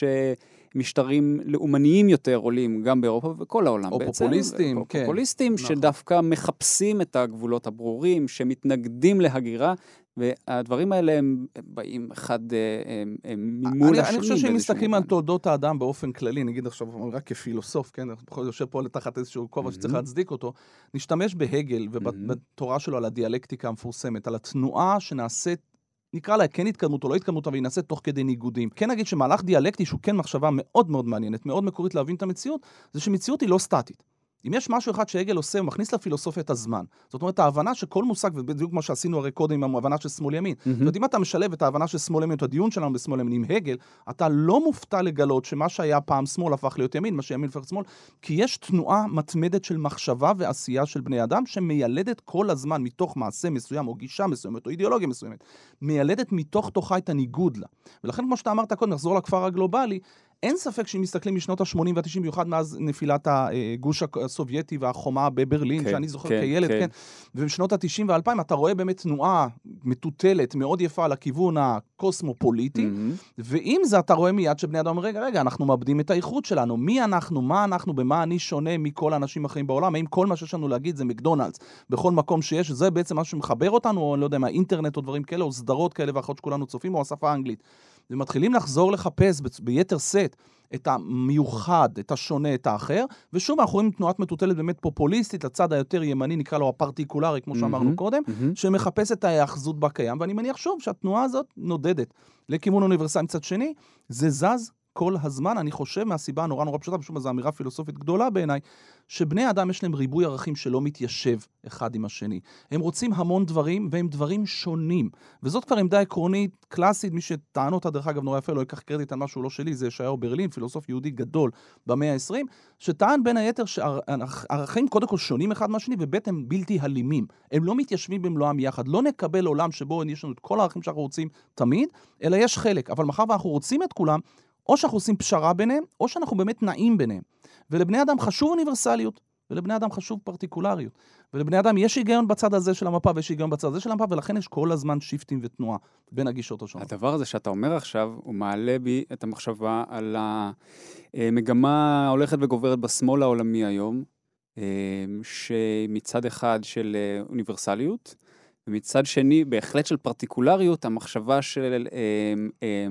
שמשטרים לאומניים יותר עולים גם באירופה ובכל העולם או בעצם. פופוליסטים, או כן. פופוליסטים נכון. שדווקא מחפשים את הגבולות הברורים, שמתנגדים להגירה. והדברים האלה הם באים אחד אה, ממול אני, השני. אני חושב שאם מסתכלים על. תולדות האדם באופן כללי, נגיד עכשיו רק כפילוסוף, כן, אנחנו בכל זאת יושב פה תחת איזשהו כובע שצריך מהמם. להצדיק אותו, נשתמש בהגל. ובתורה שלו על הדיאלקטיקה המפורסמת, על התנועה שנעשית, נקרא לה כן התקדמות או לא התקדמות, אבל היא נעשית תוך כדי ניגודים. כן נגיד שמהלך דיאלקטי שהוא כן מחשבה מאוד מאוד מעניינת, מאוד מקורית להבין את המציאות, זה שמציאות היא לא סטטית. אם יש משהו אחד שהגל עושה, הוא מכניס לפילוסופיה את הזמן. זאת אומרת, ההבנה שכל מושג, ובדיוק מה שעשינו הרי קודם עם ההבנה של שמאל-ימין. זאת אומרת, אם אתה משלב את ההבנה של שמאל-ימין, את הדיון שלנו בשמאל-ימין עם הגל, אתה לא מופתע לגלות שמה שהיה פעם שמאל הפך להיות ימין, מה שימין הפך שמאל, כי יש תנועה מתמדת של מחשבה ועשייה של בני אדם שמיילדת כל הזמן מתוך מעשה מסוים, או גישה מסוימת, או אידיאולוגיה מסוימת, מיילדת מתוך תוכה את הניגוד לה. ולכן, כמו שאתה אמרת קודם, נחזור לכפר הגלובלי, אין ספק שאם מסתכלים משנות ה-80 וה-90, במיוחד מאז נפילת הגוש הסובייטי והחומה בברלין, כן, שאני זוכר כן, כילד, כן. כן, ובשנות ה-90 וה-2000 אתה רואה באמת תנועה מטוטלת, מאוד יפה לכיוון הקוסמופוליטי, מהמם. ועם זה אתה רואה מיד שבני אדם אומרים, רגע, רגע, אנחנו מאבדים את האיכות שלנו. מי אנחנו? מה אנחנו? במה אני שונה מכל האנשים האחרים בעולם? האם כל מה שיש לנו להגיד זה מקדונלדס בכל מקום שיש? זה בעצם מה שמחבר אותנו, או אני לא יודע מה, אינטרנט או דברים כאלה, או סדרות כאלה ואחרות שכולנו צופים, או השפה האנגלית. ומתחילים לחזור לחפש בצ- ביתר שאת את המיוחד, את השונה, את האחר, ושוב אנחנו רואים תנועת מטוטלת באמת פופוליסטית, לצד היותר ימני, נקרא לו הפרטיקולרי, כמו שאמרנו מהמם. קודם, מהמם. שמחפש את ההיאחזות בקיים, ואני מניח שוב שהתנועה הזאת נודדת לכיוון אוניברסלי מצד שני, זה זז כל הזמן, אני חושב מהסיבה הנורא נורא פשוטה, ושוב זו אמירה פילוסופית גדולה בעיניי, שבני אדם יש להם ריבוי ערכים שלא מתיישב אחד עם השני. הם רוצים המון דברים, והם דברים שונים. וזאת כבר עמדה עקרונית קלאסית, מי שטען אותה, דרך אגב, נורא יפה, לא ייקח קרדיט על משהו לא שלי, זה ישעיהו ברלין, פילוסוף יהודי גדול במאה ה-20, שטען בין היתר שערכים קודם כל שונים אחד מהשני, וב' הם בלתי הלימים. הם לא מתיישבים במלואם יחד. לא נקבל עולם שבו יש לנו את כל הערכים שאנחנו רוצים תמיד, אלא יש חלק. אבל מאחר ואנחנו רוצים את כולם, או שאנחנו עושים פשרה ביניהם, או שאנחנו באמת נעים ביניהם. ולבני אדם חשוב אוניברסליות, ולבני אדם חשוב פרטיקולריות. ולבני אדם יש היגיון בצד הזה של המפה ויש היגיון בצד הזה של המפה, ולכן יש כל הזמן שיפטים ותנועה בין הגישות השונות. הדבר הזה שאתה אומר עכשיו, הוא מעלה בי את המחשבה על המגמה ההולכת וגוברת בשמאל העולמי היום, אה, שמצד אחד של אה, אוניברסליות, ומצד שני, בהחלט של פרטיקולריות, המחשבה של אה,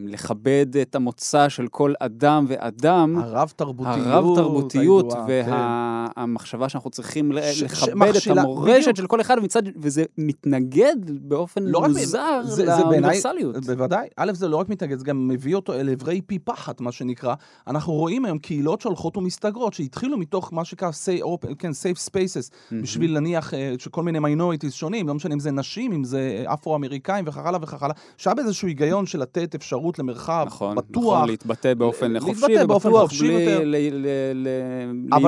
לכבד את המוצא של כל אדם ואדם. הרב תרבותיות. הרב-תרבותיות הידועה, כן. והמחשבה שאנחנו צריכים ש- לכבד את שמכשילה- המורשת בדיוק. של כל אחד, ומצד, וזה מתנגד באופן לא מוזר לאוניברסליות. בוודאי. א', זה לא רק מתנגד, זה גם מביא אותו אל עברי פי פחת, מה שנקרא. אנחנו רואים היום קהילות שהולכות ומסתגרות, שהתחילו מתוך מה open, כן, safe spaces, בשביל להניח אה, שכל מיני minorities שונים, לא משנה אם זה נשים, אם זה אה, אפרו-אמריקאים וכך הלאה וכך הלאה, שהיה באיזשהו היגיון של לתת אפשרות למרחב נכון, בטוח. נכון, להתבטא באופן להתבטא חופשי באופן ובטוח, חופשי בלי יותר.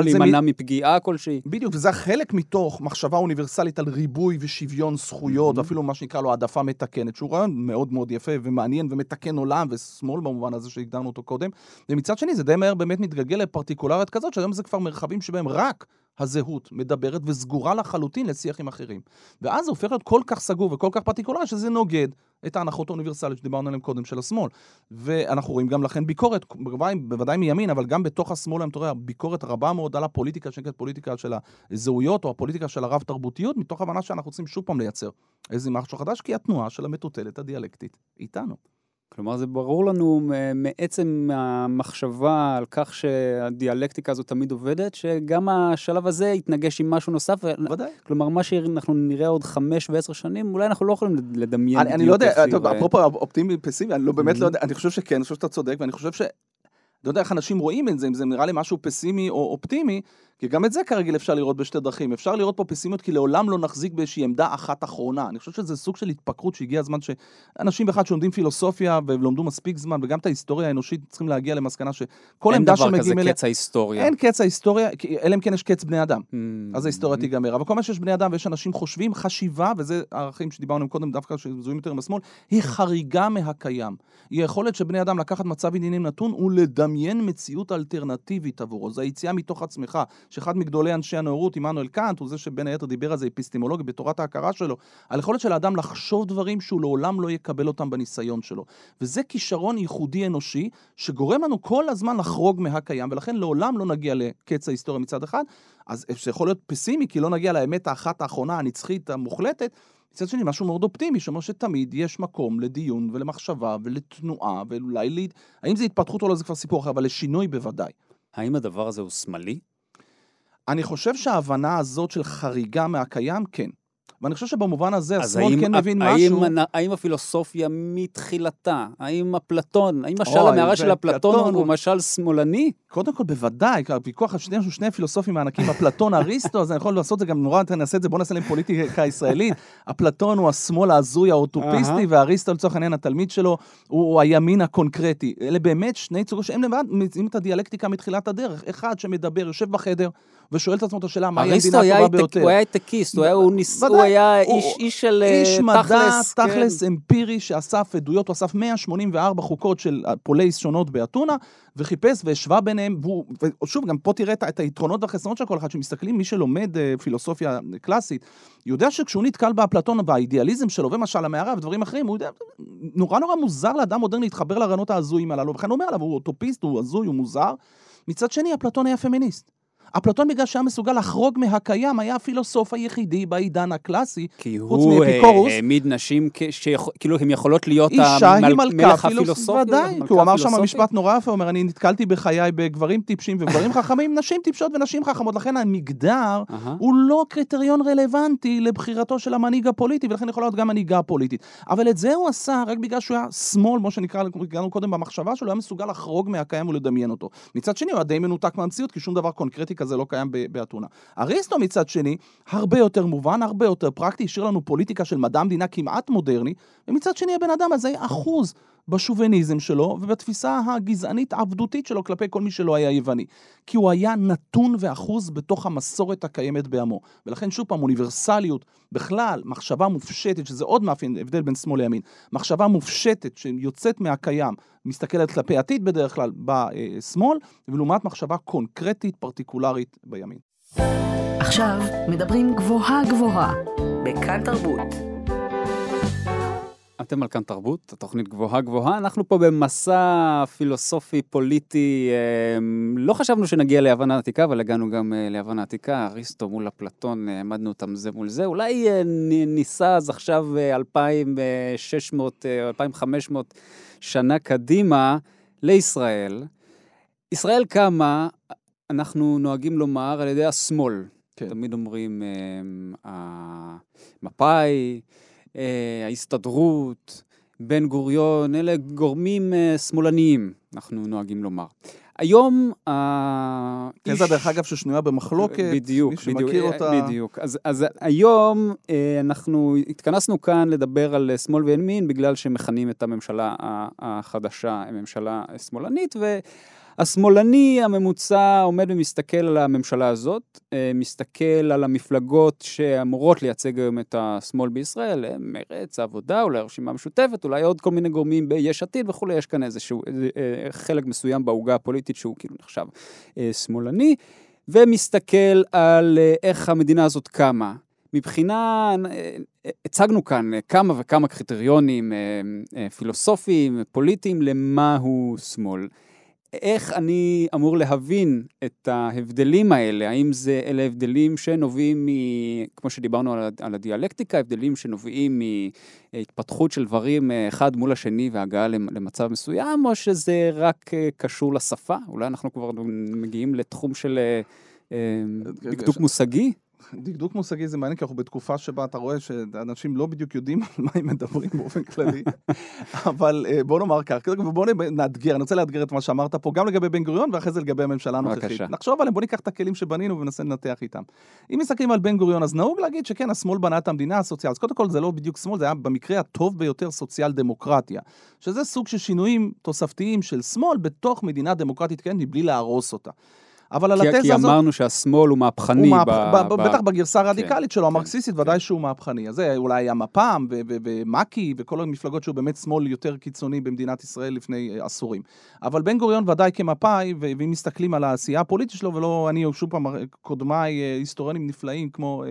להימנע מ- מפגיעה כלשהי. בדיוק, וזה חלק מתוך מחשבה אוניברסלית על ריבוי ושוויון זכויות, Mhm. ואפילו מה שנקרא לו העדפה מתקנת, שהוא רעיון מאוד מאוד יפה ומעניין ומתקן עולם ושמאל במובן הזה שהגדרנו אותו קודם. ומצד שני, זה די מהר באמת מתגלגל לפרטיקולריות כזאת, שהיום זה כבר מרחבים שבהם רק הזהות מדברת וסגורה לחלוטין לשיח עם אחרים. ואז זה הופך להיות כל כך סגור וכל כך פרטיקולרי, שזה נוגד את ההנחות האוניברסליות שדיברנו עליהן קודם של השמאל. ואנחנו רואים גם לכן ביקורת, בוודאי, מימין, אבל גם בתוך השמאל, אתה רואה, ביקורת רבה מאוד על הפוליטיקה שנקראת פוליטיקה של הזהויות, או הפוליטיקה של הרב-תרבותיות, מתוך הבנה שאנחנו רוצים שוב פעם לייצר איזה משהו חדש, כי התנועה של המטוטלת הדיאלקטית איתנו. כלומר, זה ברור לנו מעצם המחשבה על כך שהדיאלקטיקה הזאת תמיד עובדת, שגם השלב הזה יתנגש עם משהו נוסף. ו- ודאי. כלומר, מה שאנחנו נראה עוד חמש ועשר שנים, אולי אנחנו לא יכולים לדמיין אני, אני לא יודע, טוב. אפרופו אופטימי פסימי, אני לא, באמת. לא יודע, אני חושב שכן, אני חושב שאתה צודק, ואני חושב ש... לא יודע איך אנשים רואים את זה, אם זה נראה לי משהו פסימי או אופטימי, כי גם את זה כרגיל אפשר לראות בשתי דרכים. אפשר לראות פה פסימיות, כי לעולם לא נחזיק באיזושהי עמדה אחת אחרונה. אני חושב שזה סוג של התפקרות שהגיע הזמן שאנשים בכלל שלומדים פילוסופיה ולומדו מספיק זמן, וגם את ההיסטוריה האנושית צריכים להגיע למסקנה שכל אין עמדה דבר כזה שמגיעים אליה... קץ ההיסטוריה. אין קץ ההיסטוריה, אלא אם כן יש קץ בני אדם. Mm. אז ההיסטוריה תיגמר. אבל כל מה שיש בני אדם ויש אנשים חושבים, חשיבה, וזה הערכים שדיברנו קודם, דווקא שמזוהים יותר עם השמאל, היא חריגה מהקיים. היא היכולת של בני אדם לקחת מצב עניינים נתון ולדמיין מציאות אלטרנטיבית עבורו. זו היציאה מתוך עצמך, שאחד מגדולי אנשי הנאורות, עמנואל קאנט, הוא זה שבין היתר דיבר על זה אפיסטימולוגיה בתורת ההכרה שלו, על יכולת של האדם לחשוב דברים שהוא לעולם לא יקבל אותם בניסיון שלו. וזה כישרון ייחודי אנושי, שגורם לנו כל הזמן לחרוג מהקיים, ולכן לעולם לא נגיע לקץ ההיסטוריה מצד אחד. אז זה יכול להיות פסימי, כי לא נגיע לאמת האחת האחרונה, הנצחית, המוחלטת. מצד שני, משהו מאוד אופטימי, שאומר שתמיד יש מקום לדיון ולמחשבה ולתנועה, ואולי ל... האם זה התפתחות או לא, זה כבר סיפור אחר, אבל לשינוי בוודאי. האם הדבר הזה הוא שמאלי? אני חושב שההבנה הזאת של חריגה מהקיים, כן. ואני חושב שבמובן הזה השמאל האם- כן מבין האם, משהו. האם הפילוסופיה מתחילתה, האם אפלטון, האם משל המערה של אפלטון הוא- משל שמאלני? קודם כל, בוודאי, הוויכוח על שני, שני פילוסופים הענקים, אפלטון, אריסטו, אז אני יכול לעשות את זה גם נורא, נעשה את זה, בואו נעשה להם פוליטיקה ישראלית. אפלטון הוא השמאל ההזוי האוטופיסטי, ואריסטו, לצורך העניין, התלמיד שלו, הוא הימין הקונקרטי. אלה באמת שני צורות שהם לבד מציעים את הדיאלקטיקה מתחילת הדרך. אחד שמדבר, יושב בחדר, ושואל את עצמו את השאלה, מהי המדינה הטובה ביותר. הוא היה הייטקיסט, הוא היה, הוא ניס, הוא היה איש, איש של איש תכלס. מדע, כן. תכלס אמפירי, שאסף עדויות, הוא אסף 184 חוקות של פוליס שונות באתונה, וחיפש והשווה ביניהם, והוא, ושוב, גם פה תראה את, היתרונות והחסרונות של כל אחד, שמסתכלים, מי שלומד אה, פילוסופיה קלאסית, יודע שכשהוא נתקל באפלטון והאידיאליזם שלו, ומשל המערה ודברים אחרים, הוא יודע, נורא נורא מוזר לאדם מודרני להתחבר לרעיונות ההזויים הללו, וכאן הוא אומר עליו, הוא אוטופיסט, הוא הזוי, הוא מוזר. מצד שני, אפלטון היה פמיניסט. אפלטון בגלל שהיה מסוגל לחרוג מהקיים, היה הפילוסוף היחידי בעידן הקלאסי, כי חוץ הוא מאפיקורוס. אה, העמיד נשים שכאילו הן יכולות להיות אישה היא המל- מלכה מלך פילוסופית, הפילוסופיה. ודאי, כי הוא אמר שם. משפט נורא יפה, הוא אומר, אני נתקלתי בחיי בגברים טיפשים וגברים חכמים, נשים טיפשות ונשים חכמות, לכן המגדר. הוא לא קריטריון רלוונטי לבחירתו של המנהיג הפוליטי, ולכן יכולה להיות גם מנהיגה פוליטית. אבל את זה הוא עשה רק בגלל שהוא היה שמאל, כמו שנקרא, הגענו קודם במחשבה שלו, היה מסוגל לחרוג מהקיים ולדמיין אותו. מצד שני, הוא היה די מנותק מהמציאות, כי שום דבר קונקרטי כזה לא קיים באתונה. אריסטו מצד שני, הרבה יותר מובן, הרבה יותר פרקטי, השאיר לנו פוליטיקה של מדע המדינה כמעט מודרני, ומצד שני הבן אדם הזה אחוז בשוביניזם שלו ובתפיסה הגזענית העבדותית שלו כלפי כל מי שלא היה יווני. כי הוא היה נתון ואחוז בתוך המסורת הקיימת בעמו. ולכן שוב פעם, אוניברסליות, בכלל, מחשבה מופשטת, שזה עוד מאפיין, הבדל בין שמאל לימין, מחשבה מופשטת שיוצאת מהקיים, מסתכלת כלפי עתיד בדרך כלל בשמאל, ולעומת מחשבה קונקרטית, פרטיקולרית בימין. עכשיו מדברים גבוהה גבוהה, בכאן תרבות. אתם על כאן תרבות, התוכנית גבוהה גבוהה. אנחנו פה במסע פילוסופי פוליטי, אה, לא חשבנו שנגיע ליוון העתיקה, אבל הגענו גם אה, ליוון העתיקה, אריסטו מול אפלטון, העמדנו אותם זה מול זה. אולי אה, ניסע אז עכשיו אה, 2,600, אה, 2,500 שנה קדימה לישראל. ישראל קמה, אנחנו נוהגים לומר, על ידי השמאל. כן. תמיד אומרים, המפא"י, אה, ההסתדרות, בן גוריון, אלה גורמים אה, שמאלניים, אנחנו נוהגים לומר. היום האיש... תזה, דרך אגב, ששנויה במחלוקת, בדיוק, מי בדיוק, שמכיר אה, אותה... בדיוק. אז, אז היום אה, אנחנו התכנסנו כאן לדבר על אה, שמאל וימין, בגלל שמכנים את הממשלה החדשה ממשלה שמאלנית, והשמאלני הממוצע עומד ומסתכל על הממשלה הזאת, אה, מסתכל על המפלגות שאמורות לייצג היום את השמאל בישראל, אה, מרצ, העבודה, אולי הרשימה המשותפת, אולי עוד כל מיני גורמים ביש עתיד וכולי, יש כאן איזשהו אה, חלק מסוים בעוגה הפוליטית שהוא כאילו נחשב שמאלני. ומסתכל על איך המדינה הזאת קמה. מבחינה, הצגנו כאן כמה וכמה קריטריונים פילוסופיים, פוליטיים, למהו שמאל. איך אני אמור להבין את ההבדלים האלה? האם זה, אלה הבדלים שנובעים מ... כמו שדיברנו על, על הדיאלקטיקה, הבדלים שנובעים מהתפתחות של דברים אה, אחד מול השני והגעה למ- למצב מסוים, או שזה רק אה, קשור לשפה? אולי אנחנו כבר מגיעים לתחום של אה, דקדוק מושגי? דקדוק מושגי זה מעניין, כי אנחנו בתקופה שבה אתה רואה שאנשים לא בדיוק יודעים על מה הם מדברים באופן כללי, אבל אה, בוא נאמר כך, בוא נאתגר, אני רוצה לאתגר את מה שאמרת פה, גם לגבי בן גוריון ואחרי זה לגבי הממשלה הנוכחית. נחשוב עליהם, בוא ניקח את הכלים שבנינו וננסה לנתח איתם. אם מסתכלים על בן גוריון, אז נהוג להגיד שכן, השמאל בנה את המדינה הסוציאל, אז קודם כל זה לא בדיוק שמאל, זה היה במקרה הטוב ביותר סוציאל דמוקרטיה, שזה סוג של שינויים תוספתיים של שמאל בתוך מדינה דמוקרטית, כן, מבלי להרוס אותה. אבל על כי, התזה כי הזאת... אמרנו שהשמאל הוא מהפכני. הוא מהפ... ב, ב... בטח בגרסה הרדיקלית כן, שלו, כן, המרקסיסטית, כן. ודאי שהוא מהפכני. אז זה אולי היה מפ"ם ו- ו- ומק"י וכל המפלגות שהוא באמת שמאל יותר קיצוני במדינת ישראל לפני אה, עשורים. אבל בן גוריון ודאי כמפא"י, ואם מסתכלים על העשייה הפוליטית שלו, ולא אני, שוב פעם, קודמיי, אה, היסטוריונים נפלאים כמו... אה,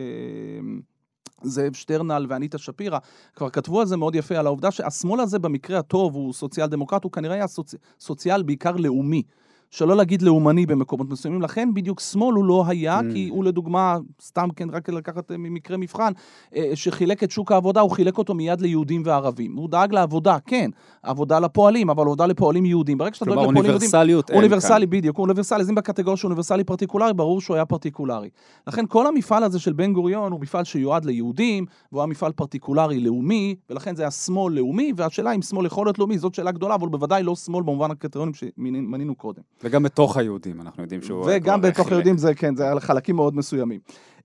זאב שטרנל ואניטה שפירא, כבר כתבו על זה מאוד יפה, על העובדה שהשמאל הזה במקרה הטוב הוא סוציאל דמוקרט, הוא כנראה היה סוצ... סוציאל בעיקר לאומי. שלא להגיד לאומני במקומות מסוימים, לכן בדיוק שמאל הוא לא היה, Mm. כי הוא לדוגמה, סתם כן, רק לקחת אה, ממקרה מבחן, אה, שחילק את שוק העבודה, הוא חילק אותו מיד ליהודים וערבים. הוא דאג לעבודה, כן, עבודה לפועלים, אבל עבודה לפועלים יהודים. ברגע שאתה דואג כלומר, לפועלים יהודים... אוניברסליות אין כאן. אוניברסלי, בדיוק, הוא אוניברסלי, אז אם בקטגוריה שהוא אוניברסלי פרטיקולרי, ברור שהוא היה פרטיקולרי. לכן כל המפעל הזה של בן גוריון הוא מפעל שיועד ליהודים, והוא היה מפעל פרטיקולרי לאומי, ולכן זה היה שמאל לאומי, והשאלה אם שמאל יכול להיות לאומי, זאת שאלה גדולה, אבל בוודאי לא שמאל במובן הקריטריונים שמנינו קודם. וגם בתוך היהודים, אנחנו יודעים שהוא... וגם בתוך היהודים זה, כן, זה על חלקים מאוד מסוימים.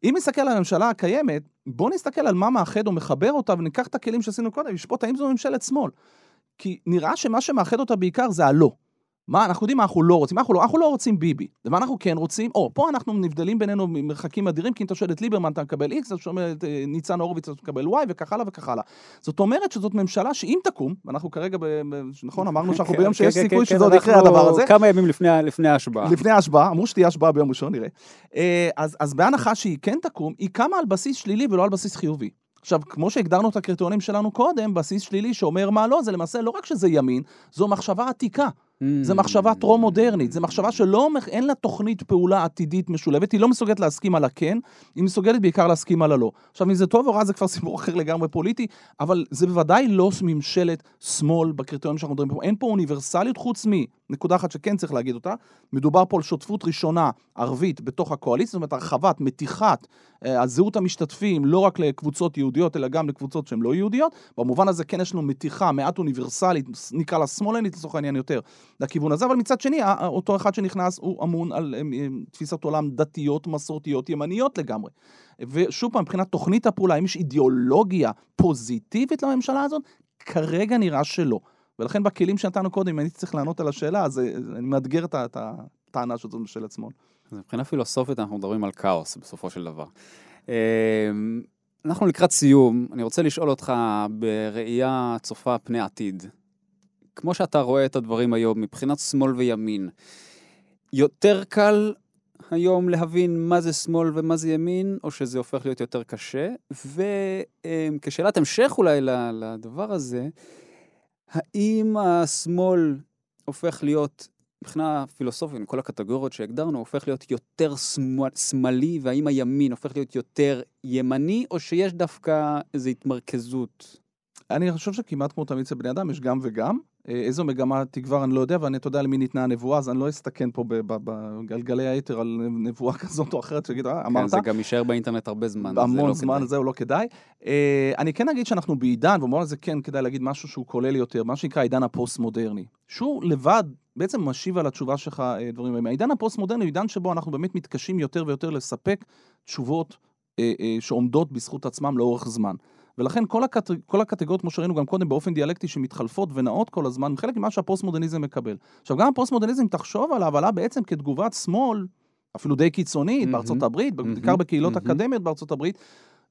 אם נסתכל על הממשלה הקיימת, בואו נסתכל על מה מאחד או מחבר אותה, וניקח את הכלים שעשינו קודם, ונשפוט האם זו ממשלת שמאל. כי נראה שמה שמאחד אותה בעיקר זה הלא. מה, אנחנו יודעים מה אנחנו לא רוצים, אנחנו לא, אנחנו לא רוצים ביבי. ומה אנחנו כן רוצים? או, פה אנחנו נבדלים בינינו ממרחקים אדירים, כי אם אתה שואל את ליברמן אתה מקבל X, אתה שואל את אה, ניצן הורוביץ אתה מקבל Y, וכך הלאה וכך הלאה. זאת אומרת שזאת ממשלה שאם תקום, ואנחנו כרגע, ב, ב, נכון, אמרנו שאנחנו כן, ביום כן, שיש כן, סיכוי שזה עוד יקרה הדבר הזה. כמה ימים לפני ההשבעה. לפני ההשבעה, אמרו שתהיה השבעה ביום ראשון, נראה. אה, אז, אז בהנחה שהיא כן תקום, היא קמה על בסיס שלילי ולא על בסיס חיובי. עכשיו, כמו שהגדרנו את הקריטריונים שלנו קודם, בסיס שלילי שאומר מה לא, זה למעשה לא רק שזה ימין, זו מחשבה עתיקה. זה מחשבה טרום-מודרנית, זה מחשבה שלא, אין לה תוכנית פעולה עתידית משולבת, היא לא מסוגלת להסכים על הכן, היא מסוגלת בעיקר להסכים על הלא. עכשיו, אם זה טוב או רע זה כבר סיפור אחר לגמרי פוליטי, אבל זה בוודאי לא ממשלת שמאל בקריטריונים שאנחנו מדברים פה. אין פה אוניברסליות חוץ מנקודה אחת שכן צריך להגיד אותה, מדובר פה על שותפות ראשונה ערבית בתוך הקואליציה, זאת אומרת הרחבת, מתיחת אה, הזהות המשתתפים, לא רק לקבוצות יהודיות, אלא גם לקבוצות שהן לא יהודיות. במובן הזה כן יש לנו מתיחה מעט אוניברסלית, נקרא לה שמאלנית לצורך העניין יותר, לכיוון הזה, אבל מצד שני, אותו אחד שנכנס הוא אמון על תפיסת עולם דתיות, מסורתיות, ימניות לגמרי. ושוב פעם, מבחינת תוכנית הפעולה, האם יש אידיאולוגיה פוזיטיבית לממשלה הזאת? כרגע נראה שלא. ולכן בכלים שנתנו קודם, אם אני צריך לענות על השאלה, אז אני מאתגר את הטענה שזאת ממשלת שמאל. אז מבחינה פילוסופית אנחנו מדברים על כאוס בסופו של דבר. אמ, אנחנו לקראת סיום, אני רוצה לשאול אותך בראייה צופה פני עתיד. כמו שאתה רואה את הדברים היום, מבחינת שמאל וימין, יותר קל היום להבין מה זה שמאל ומה זה ימין, או שזה הופך להיות יותר קשה? וכשאלת המשך אולי לדבר הזה, האם השמאל הופך להיות, מבחינה פילוסופית, עם כל הקטגוריות שהגדרנו, הופך להיות יותר שמאלי, והאם הימין הופך להיות יותר ימני, או שיש דווקא איזו התמרכזות? אני חושב שכמעט כמו תמיד אצל בני אדם יש גם וגם. אה, איזו מגמה תגבר אני לא יודע, ואני, אתה יודע למי ניתנה הנבואה, אז אני לא אסתכן פה בגלי האתר על נבואה כזאת או אחרת, שיגיד, אה, אמרת. כן, זה גם יישאר באינטרנט הרבה זמן, המון לא זמן, כדאי. זהו, לא כדאי. אה, אני כן אגיד שאנחנו בעידן, ובמובן הזה כן כדאי להגיד משהו שהוא כולל יותר, מה שנקרא העידן הפוסט-מודרני. שהוא לבד בעצם משיב על התשובה שלך דברים האלה. העידן הפוסט-מודרני הוא עידן שבו אנחנו באמת מתקשים יותר ויותר לספק תשובות שעומדות בזכות עצמם לאורך זמן. ולכן כל, הקט... כל הקטגוריות, כמו שראינו גם קודם, באופן דיאלקטי שמתחלפות ונעות כל הזמן, חלק ממה שהפוסט-מודרניזם מקבל. עכשיו, גם הפוסט-מודרניזם, תחשוב עליו, עלה בעצם כתגובת שמאל, אפילו די קיצונית, mm-hmm. בארצות הברית, mm-hmm. בעיקר בקהילות mm-hmm. אקדמיות בארצות הברית,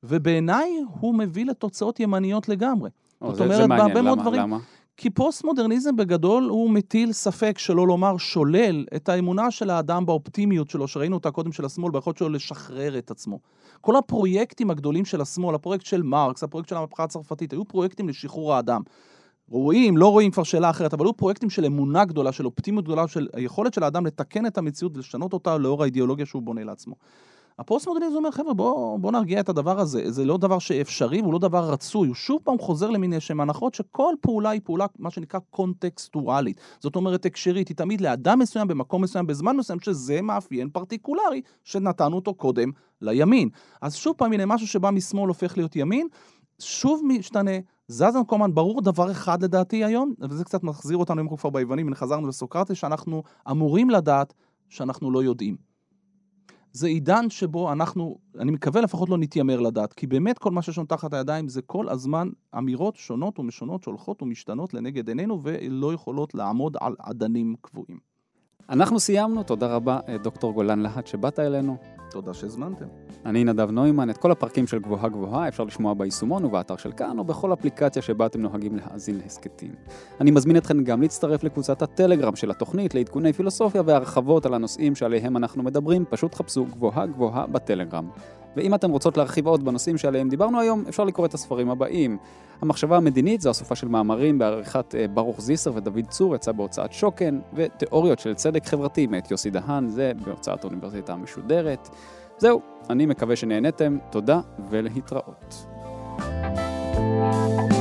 ובעיניי הוא מביא לתוצאות ימניות לגמרי. או, זאת זה, אומרת, בהרבה מאוד דברים... למה? כי פוסט-מודרניזם בגדול הוא מטיל ספק, שלא לומר שולל, את האמונה של האדם באופטימיות שלו, שראינו אותה קודם של השמאל, ביכולת שלו לשחרר את עצמו. כל הפרויקטים הגדולים של השמאל, הפרויקט של מרקס, הפרויקט של המהפכה הצרפתית, היו פרויקטים לשחרור האדם. רואים, לא רואים כבר שאלה אחרת, אבל היו פרויקטים של אמונה גדולה, של אופטימיות גדולה, של היכולת של האדם לתקן את המציאות ולשנות אותה לאור האידיאולוגיה שהוא בונה לעצמו. הפוסט-מודרניזם אומר, חבר'ה, בואו בוא נרגיע את הדבר הזה. זה לא דבר שאפשרי והוא לא דבר רצוי. הוא שוב פעם חוזר למין איזשהם הנחות שכל פעולה היא פעולה, מה שנקרא קונטקסטואלית. זאת אומרת, הקשרית, היא תמיד לאדם מסוים, במקום מסוים, בזמן מסוים, שזה מאפיין פרטיקולרי שנתנו אותו קודם לימין. אז שוב פעם, הנה משהו שבא משמאל הופך להיות ימין, שוב משתנה. זז המקומן, ברור דבר אחד לדעתי היום, וזה קצת מחזיר אותנו, אם אנחנו כבר ביוונים, הנה חזרנו לסוקרטס, שאנחנו אמורים לדעת שאנחנו לא יודעים. זה עידן שבו אנחנו, אני מקווה לפחות לא נתיימר לדעת, כי באמת כל מה שיש לנו תחת הידיים זה כל הזמן אמירות שונות ומשונות שהולכות ומשתנות לנגד עינינו ולא יכולות לעמוד על אדנים קבועים. אנחנו סיימנו, תודה רבה דוקטור גולן להט שבאת אלינו. תודה שהזמנתם. אני נדב נוימן, את כל הפרקים של גבוהה גבוהה אפשר לשמוע ביישומון ובאתר של כאן או בכל אפליקציה שבה אתם נוהגים להאזין להסכתים. אני מזמין אתכם גם להצטרף לקבוצת הטלגרם של התוכנית לעדכוני פילוסופיה והרחבות על הנושאים שעליהם אנחנו מדברים, פשוט חפשו גבוהה גבוהה בטלגרם. ואם אתם רוצות להרחיב עוד בנושאים שעליהם דיברנו היום, אפשר לקרוא את הספרים הבאים. המחשבה המדינית זו אסופה של מאמרים בעריכת אה, ברוך זיסר ודוד צור, יצא בהוצאת שוקן, ותיאוריות של צדק חברתי מאת יוסי דהן, זה בהוצאת האוניברסיטה המשודרת. זהו, אני מקווה שנהנתם, תודה ולהתראות. thank you